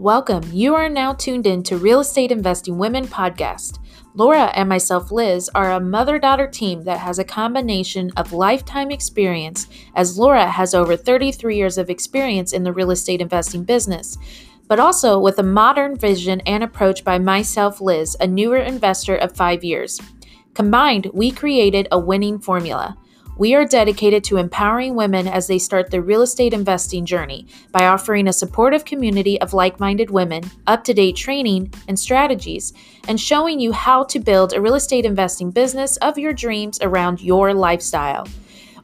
Welcome. You are now tuned in to Real Estate Investing Women podcast. Laura and myself, Liz, are a mother daughter team that has a combination of lifetime experience, as Laura has over 33 years of experience in the real estate investing business, but also with a modern vision and approach by myself, Liz, a newer investor of five years. Combined, we created a winning formula. We are dedicated to empowering women as they start their real estate investing journey by offering a supportive community of like minded women, up to date training and strategies, and showing you how to build a real estate investing business of your dreams around your lifestyle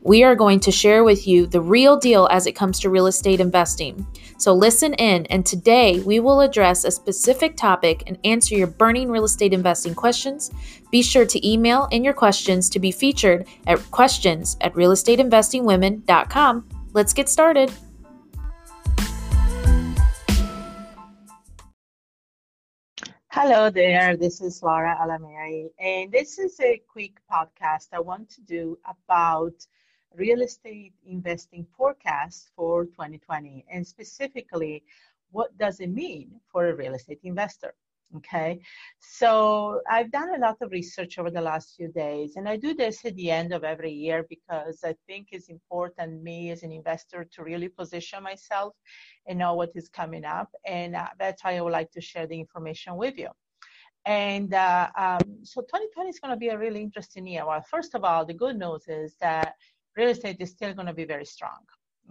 we are going to share with you the real deal as it comes to real estate investing. So listen in, and today we will address a specific topic and answer your burning real estate investing questions. Be sure to email in your questions to be featured at questions at realestateinvestingwomen.com. Let's get started. Hello there, this is Laura Alameri, and this is a quick podcast I want to do about real estate investing forecast for 2020 and specifically what does it mean for a real estate investor okay? So i've done a lot of research over the last few days and i do this at the end of every year because i think it's important me as an investor to really position myself and know what is coming up and uh, that's why i would like to share the information with you. And uh, um, so 2020 is going to be a really interesting year. Well first of all the good news is that real estate is still going to be very strong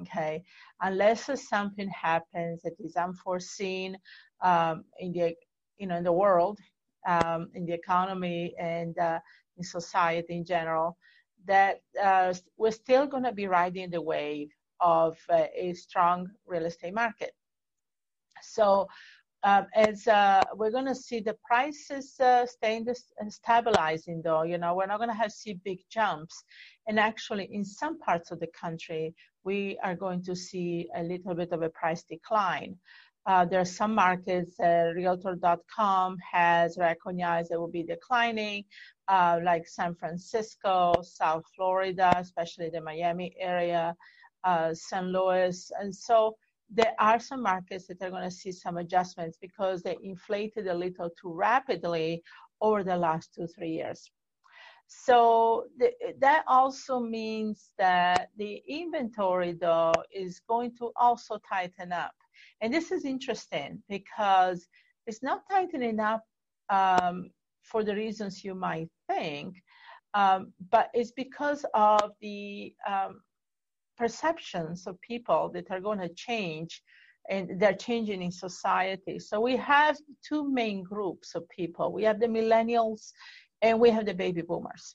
okay? Unless something happens that is unforeseen um, in the you know in the world um, in the economy and uh, in society in general that uh, we're still going to be riding the wave of uh, a strong real estate market. So um, as uh, we're going to see the prices uh, staying uh, stabilizing though you know we're not going to have see big jumps. And actually in some parts of the country we are going to see a little bit of a price decline. Uh, there are some markets uh, realtor.com has recognized it will be declining uh, like san francisco south florida especially the miami area st louis. And so there are some markets that are going to see some adjustments because they inflated a little too rapidly over the last two, three years. So the, that also means that the inventory, though, is going to also tighten up. And this is interesting because it's not tightening up um, for the reasons you might think, um, but it's because of the um, perceptions of people that are going to change and they're changing in society. So we have two main groups of people. We have the millennials and we have the baby boomers.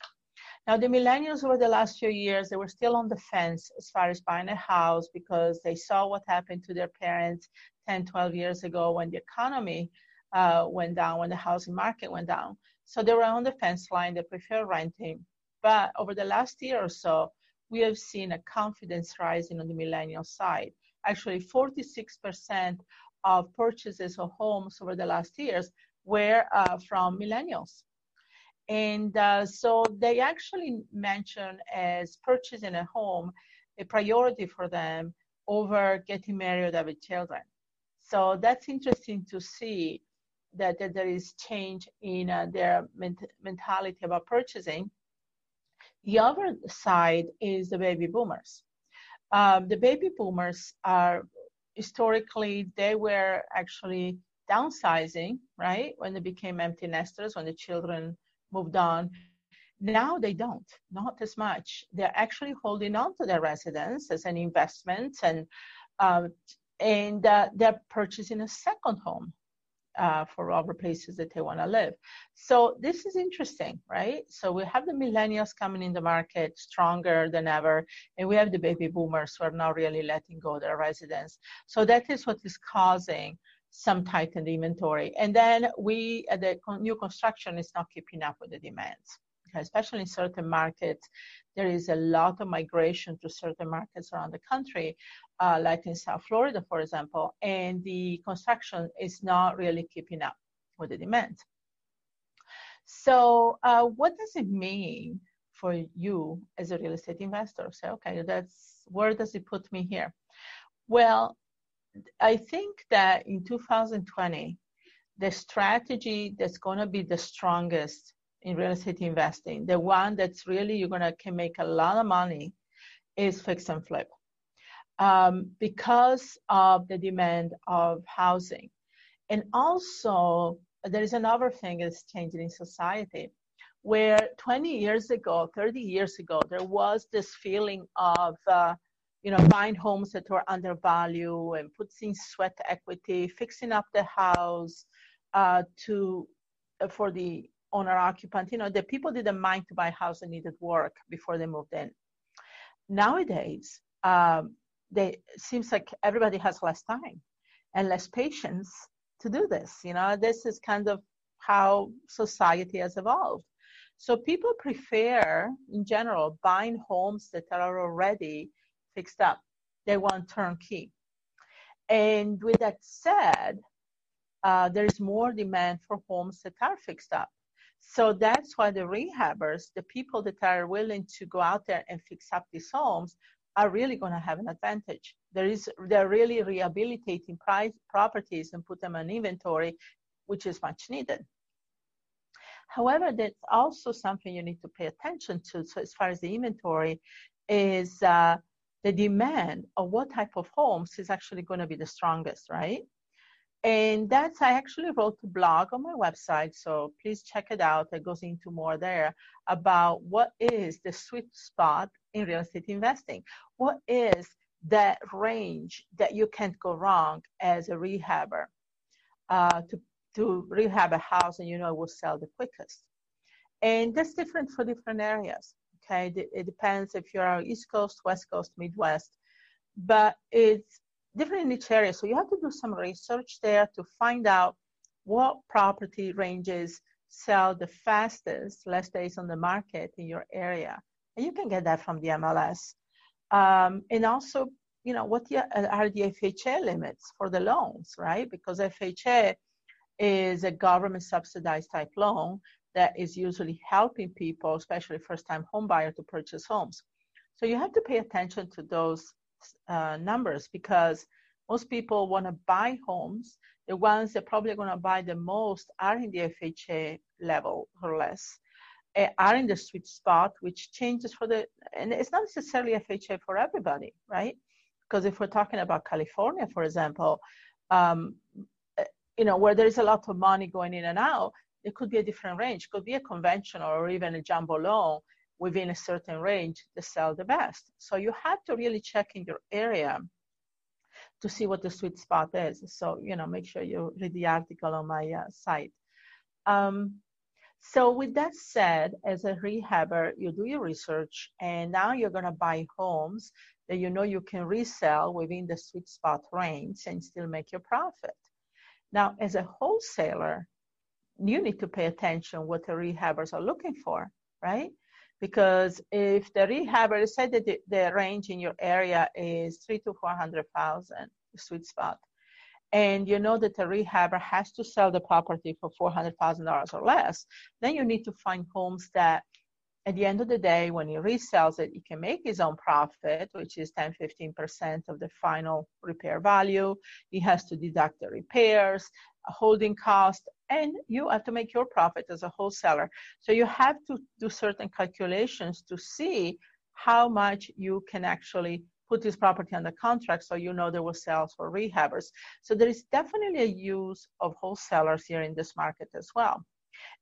Now, the millennials over the last few years, they were still on the fence as far as buying a house because they saw what happened to their parents 10, 12 years ago when the economy uh, went down, when the housing market went down. So they were on the fence line, they prefer renting. But over the last year or so, we have seen a confidence rising on the millennial side. Actually, 46% of purchases of homes over the last years were uh, from millennials. And uh, so they actually mention as purchasing a home a priority for them over getting married or having children. So that's interesting to see that, that there is change in uh, their ment- mentality about purchasing. The other side is the baby boomers. Um, the baby boomers are historically, they were actually downsizing, right? When they became empty nesters, when the children moved on. Now they don't, not as much. They're actually holding on to their residence as an investment and uh, and uh, they're purchasing a second home uh, for other places that they want to live. So this is interesting, right? So we have the millennials coming in the market stronger than ever, and we have the baby boomers who are not really letting go their residence. So that is what is causing some tightened inventory. And then we, uh, the new construction is not keeping up with the demands. Especially in certain markets, there is a lot of migration to certain markets around the country uh, like in South Florida, for example, and the construction is not really keeping up with the demand. So, uh, what does it mean for you as a real estate investor? Say, okay, that's where does it put me here? Well, I think that in 2020, the strategy that's going to be the strongest in real estate investing, the one that's really you're to can make a lot of money, is fix and flip, um, because of the demand of housing, and also there is another thing that's changing in society, where 20 years ago, 30 years ago, there was this feeling of uh, you know, buying homes that were undervalued and putting sweat equity, fixing up the house uh, to uh, for the owner occupant. You know, the people didn't mind to buy a house and needed work before they moved in. Nowadays, um, they seems like everybody has less time and less patience to do this. You know, this is kind of how society has evolved. So people prefer, in general, buying homes that are already fixed up. They want turnkey. And with that said, uh, there's more demand for homes that are fixed up. So that's why the rehabbers, the people that are willing to go out there and fix up these homes, are really going to have an advantage. There is, they're really rehabilitating price, properties and put them on inventory, which is much needed. However, that's also something you need to pay attention to. So as far as the inventory is uh, the demand of what type of homes is actually going to be the strongest, right? And that's, I actually wrote a blog on my website, so please check it out. It goes into more there about what is the sweet spot in real estate investing. What is that range that you can't go wrong as a rehabber uh, to, to rehab a house and you know it will sell the quickest. And that's different for different areas. Okay, it depends if you're East Coast, West Coast, Midwest, but it's different in each area. So you have to do some research there to find out what property ranges sell the fastest, less days on the market in your area. And you can get that from the MLS. Um, and also, you know, what are the FHA limits for the loans, right? Because FHA is a government subsidized type loan that is usually helping people, especially first time home buyer, to purchase homes. So you have to pay attention to those uh, numbers because most people want to buy homes. The ones that probably going to buy the most are in the FHA level or less, uh, are in the sweet spot, which changes for the, and it's not necessarily FHA for everybody, right? Because if we're talking about California, for example, um, eh, you know, where there is a lot of money going in and out, it could be a different range. It could be a conventional or even a jumbo loan within a certain range to sell the best. So you have to really check in your area to see what the sweet spot is. So, you know, make sure you read the article on my uh, site. Um, so with that said, as a rehabber, you do your research and now you're to buy homes that you know you can resell within the sweet spot range and still make your profit. Now, as a wholesaler, you need to pay attention what the rehabbers are looking for, right? Because if the rehabber said that the, the, range in your area is three to four hundred thousand sweet spot. And you know that the rehabber has to sell the property for four hundred thousand dollars or less then you need to find homes that at the end of the day when he resells it he can make his own profit which is 10 15% of the final repair value. He has to deduct the repairs holding cost and you have to make your profit as a wholesaler. So you have to do certain calculations to see how much you can actually put this property under contract so you know there will sales for rehabbers. So there is definitely a use of wholesalers here in this market as well.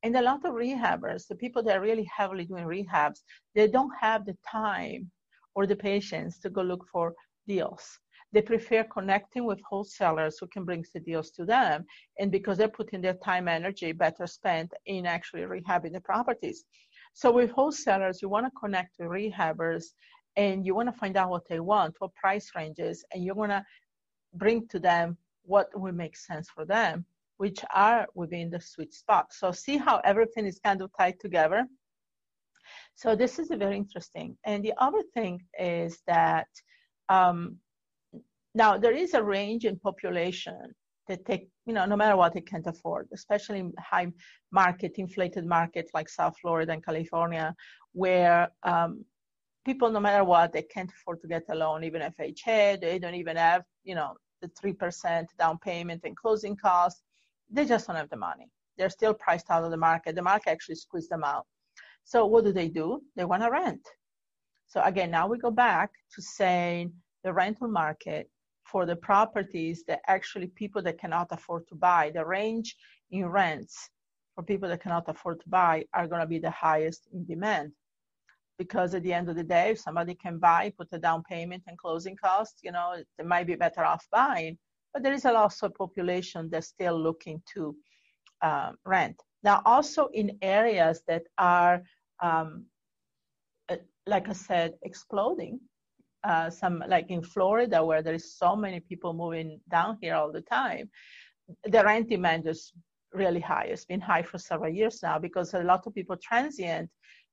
And a lot of rehabbers, the people that are really heavily doing rehabs, they don't have the time or the patience to go look for deals. They prefer connecting with wholesalers who can bring the deals to them. And because they're putting their time, energy better spent in actually rehabbing the properties. So with wholesalers, you want to connect with rehabbers and you want to find out what they want, what price ranges, and you want to bring to them what will make sense for them, which are within the sweet spot. So see how everything is kind of tied together. So this is very interesting. And the other thing is that um, now, there is a range in population that take, you know, no matter what they can't afford, especially in high market, inflated markets like South Florida and California, where um, people, no matter what, they can't afford to get a loan, even FHA, they don't even have, you know, the 3% down payment and closing costs. They just don't have the money. They're still priced out of the market. The market actually squeezed them out. So what do they do? They want to rent. So again, now we go back to saying the rental market for the properties that actually people that cannot afford to buy, the range in rents for people that cannot afford to buy are going to be the highest in demand. Because at the end of the day, if somebody can buy, put a down payment and closing costs, you know, they might be better off buying. But there is a lot of population that's still looking to um, rent. Now, also in areas that are, um, uh, like I said, exploding, uh, some like in Florida where there is so many people moving down here all the time, the rent demand is really high. It's been high for several years now because a lot of people transient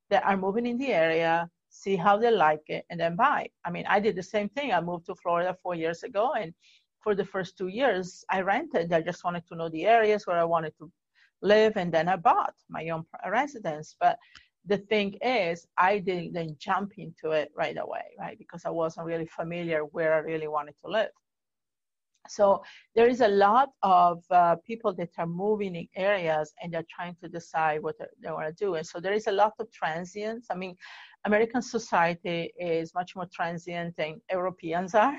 that are moving in the area, see how they like it, and then buy. I mean, I did the same thing. I moved to Florida four years ago, and for the first two years, I rented. I just wanted to know the areas where I wanted to live, and then I bought my own residence. But the thing is, I didn't then jump into it right away, right? Because I wasn't really familiar where I really wanted to live. So there is a lot of uh, people that are moving in areas and they're trying to decide what they want to do. And so there is a lot of transients. I mean, American society is much more transient than Europeans are.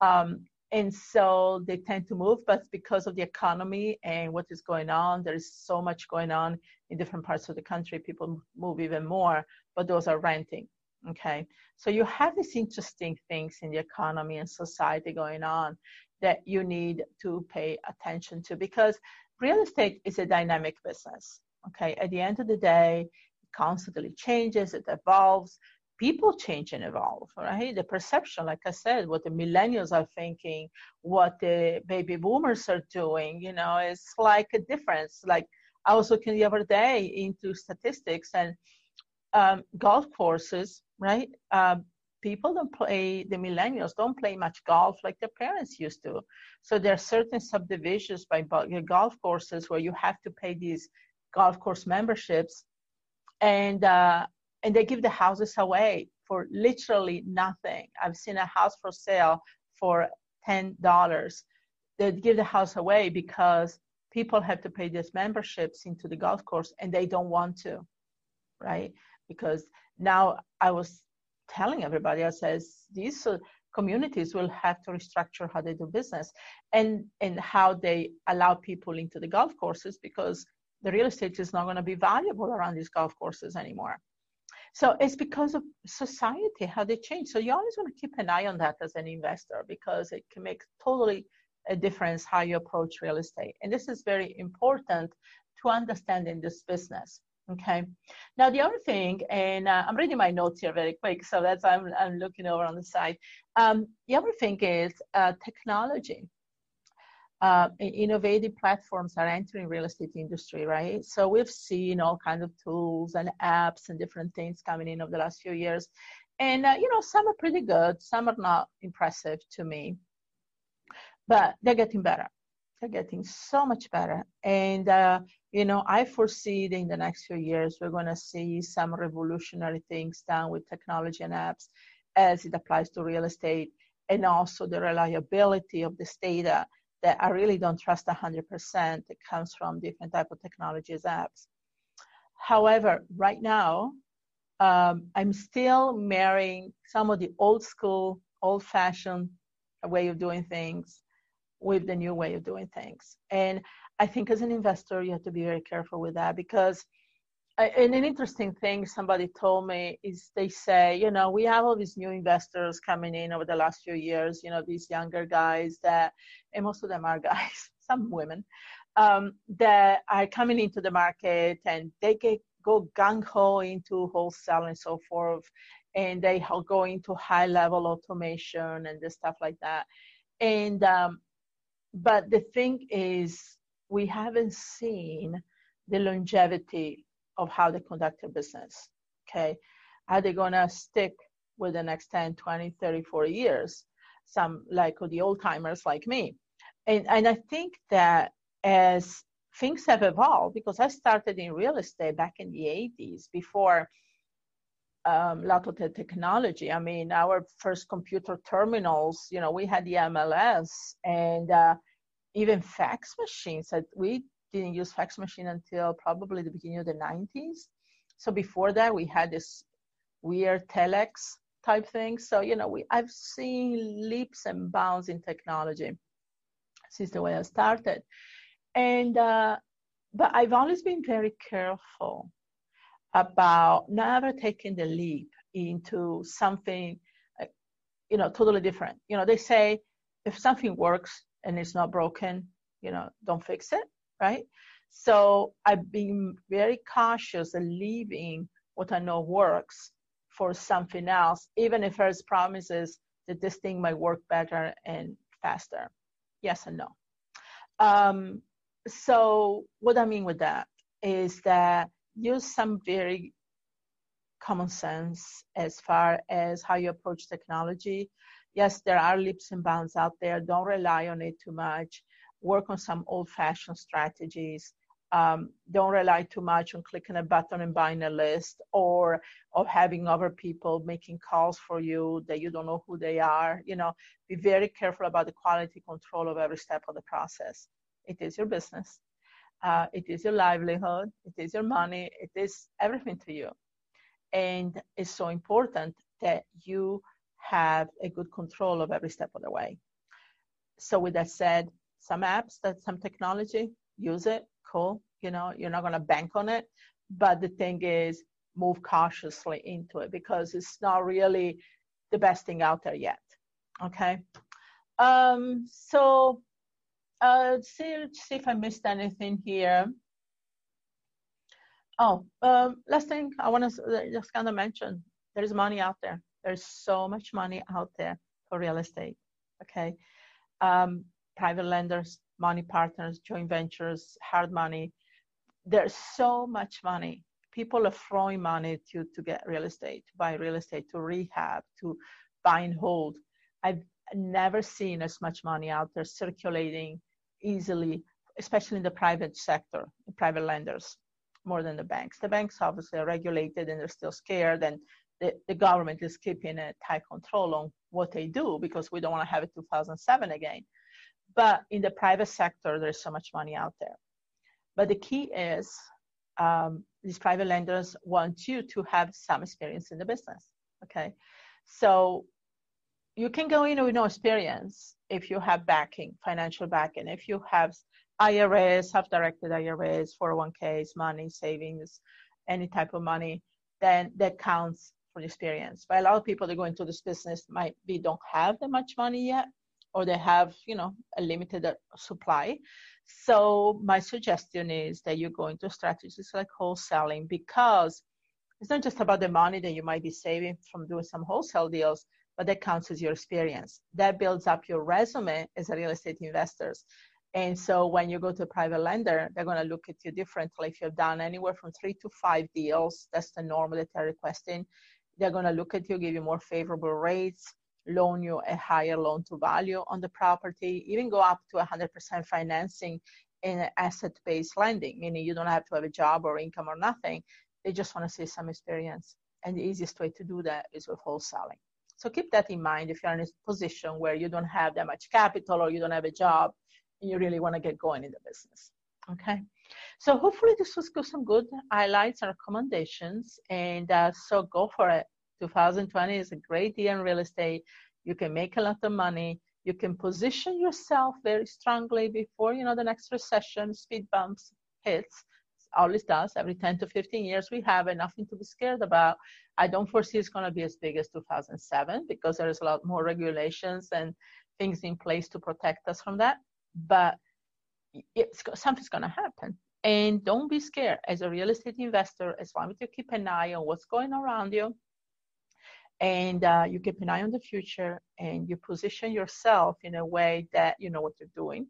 Um, and so they tend to move but because of the economy and what is going on there is so much going on in different parts of the country people move even more but those are renting okay? So you have these interesting things in the economy and society going on that you need to pay attention to because real estate is a dynamic business okay? At the end of the day it constantly changes it evolves people change and evolve, right? The perception, like I said, what the millennials are thinking, what the baby boomers are doing, you know, it's like a difference. Like I was looking the other day into statistics and um, golf courses, right? Um, people don't play, the millennials don't play much golf like their parents used to. So there are certain subdivisions by golf courses where you have to pay these golf course memberships. And uh, and they give the houses away for literally nothing. I've seen a house for sale for ten dollars. They give the house away because people have to pay these memberships into the golf course and they don't want to, right? Because now I was telling everybody, I says these uh, communities will have to restructure how they do business and and how they allow people into the golf courses because the real estate is not going to be valuable around these golf courses anymore. So it's because of society, how they change. So you always want to keep an eye on that as an investor because it can make totally a difference how you approach real estate. And this is very important to understand in this business. Okay. Now the other thing, and uh, I'm reading my notes here very quick, so that's I'm I'm looking over on the side. Um, the other thing is uh, technology uh, innovative platforms are entering real estate industry, right? So we've seen all kinds of tools and apps and different things coming in over the last few years, and uh, you know some are pretty good, some are not impressive to me, but they're getting better. They're getting so much better, and uh, you know I foresee that in the next few years we're going to see some revolutionary things done with technology and apps as it applies to real estate, and also the reliability of this data that I really don't trust 100%. It comes from different type of technologies apps. However, right now, um, I'm still marrying some of the old school, old fashioned way of doing things with the new way of doing things. And I think as an investor, you have to be very careful with that because and an interesting thing somebody told me is they say, you know, we have all these new investors coming in over the last few years, you know, these younger guys that, and most of them are guys, some women, um, that are coming into the market and they get, go gung ho into wholesale and so forth. And they go into high level automation and the stuff like that. And, um, but the thing is, we haven't seen the longevity of how they conduct their business. Okay. Are they going to stick with the next 10, 20, 30, 40 years? Some like the old timers like me. And, and I think that as things have evolved, because I started in real estate back in the 80s before um, lot of the technology. I mean, our first computer terminals, you know, we had the MLS and uh, even fax machines. That we didn't use fax machine until probably the beginning of the 90s. So before that, we had this weird telex type thing. So you know, we I've seen leaps and bounds in technology since the way I started, and uh, but I've always been very careful about never taking the leap into something, you know, totally different. You know, they say if something works and it's not broken, you know, don't fix it, right? So I've been very cautious of leaving what I know works for something else, even if there's promises that this thing might work better and faster. Yes and no. Um, so what I mean with that is that use some very common sense as far as how you approach technology. Yes, there are leaps and bounds out there. Don't rely on it too much. Work on some old fashioned strategies. Um, don't rely too much on clicking a button and buying a list or of having other people making calls for you that you don't know who they are. You know, be very careful about the quality control of every step of the process. It is your business. Uh, it is your livelihood. It is your money. It is everything to you. And it's so important that you have a good control of every step of the way. So with that said, some apps, that some technology, use it, cool. You know, you're not going to bank on it. But the thing is, move cautiously into it because it's not really the best thing out there yet. Okay. Um, so uh, see, see if I missed anything here. Oh, um, last thing I want to just kind of mention, there's money out there. There's so much money out there for real estate, okay? Um, private lenders, money partners, joint ventures, hard money. There's so much money. People are throwing money to, to get real estate, to buy real estate, to rehab, to buy and hold. I've never seen as much money out there circulating easily, especially in the private sector, private lenders, more than the banks. The banks obviously are regulated and they're still scared, and the, the government is keeping a tight control on what they do because we don't want to have a 2007 again. But in the private sector, there's so much money out there. But the key is um, these private lenders want you to have some experience in the business. Okay, so you can go in with no experience if you have backing, financial backing, if you have IRAs, self-directed IRAs, 401ks, money, savings, any type of money, then that counts for the experience. But a lot of people that go into this business might be don't have that much money yet, or they have, you know, a limited uh, supply. So my suggestion is that you go into strategies like wholesaling because it's not just about the money that you might be saving from doing some wholesale deals, but that counts as your experience. That builds up your resume as a real estate investor. And so when you go to a private lender, they're going to look at you differently. If you've done anywhere from three to five deals, that's the norm that they're requesting. They're going to look at you, give you more favorable rates, loan you a higher loan to value on the property, even go up to 100% financing in asset based lending, meaning you don't have to have a job or income or nothing. They just want to see some experience. And the easiest way to do that is with wholesaling. So keep that in mind if you're in a position where you don't have that much capital or you don't have a job and you really want to get going in the business. Okay. So hopefully this was some good highlights and recommendations. And uh, so go for it. 2020 is a great year in real estate. You can make a lot of money. You can position yourself very strongly before you know the next recession, speed bumps hits always does. Every 10 to 15 years, we have and nothing to be scared about. I don't foresee it's going to be as big as 2007 because there's a lot more regulations and things in place to protect us from that. But it's, something's going to happen. And don't be scared. As a real estate investor, as long as you keep an eye on what's going around you, and uh, you keep an eye on the future, and you position yourself in a way that you know what you're doing,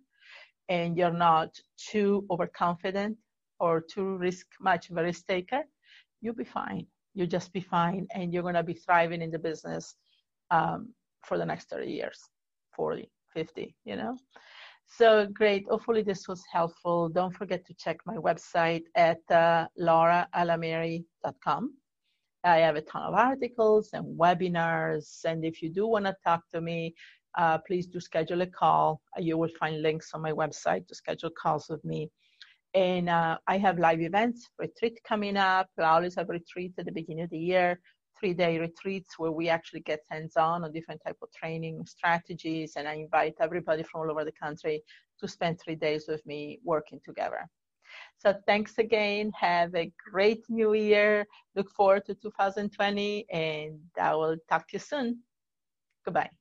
and you're not too overconfident or too risk much of a risk taker, you'll be fine. You'll just be fine, and you're going to be thriving in the business um, for the next 30 years, 40, 50, you know? So great. Hopefully, this was helpful. Don't forget to check my website at uh. I have a ton of articles and webinars. And if you do want to talk to me, uh, please do schedule a call. You will find links on my website to schedule calls with me. And uh, I have live events, retreat coming up. I always have retreats at the beginning of the year, three-day retreats where we actually get hands-on on different type of training strategies. And I invite everybody from all over the country to spend three days with me working together. So thanks again. Have a great new year. Look forward to 2020 and I will talk to you soon. Goodbye.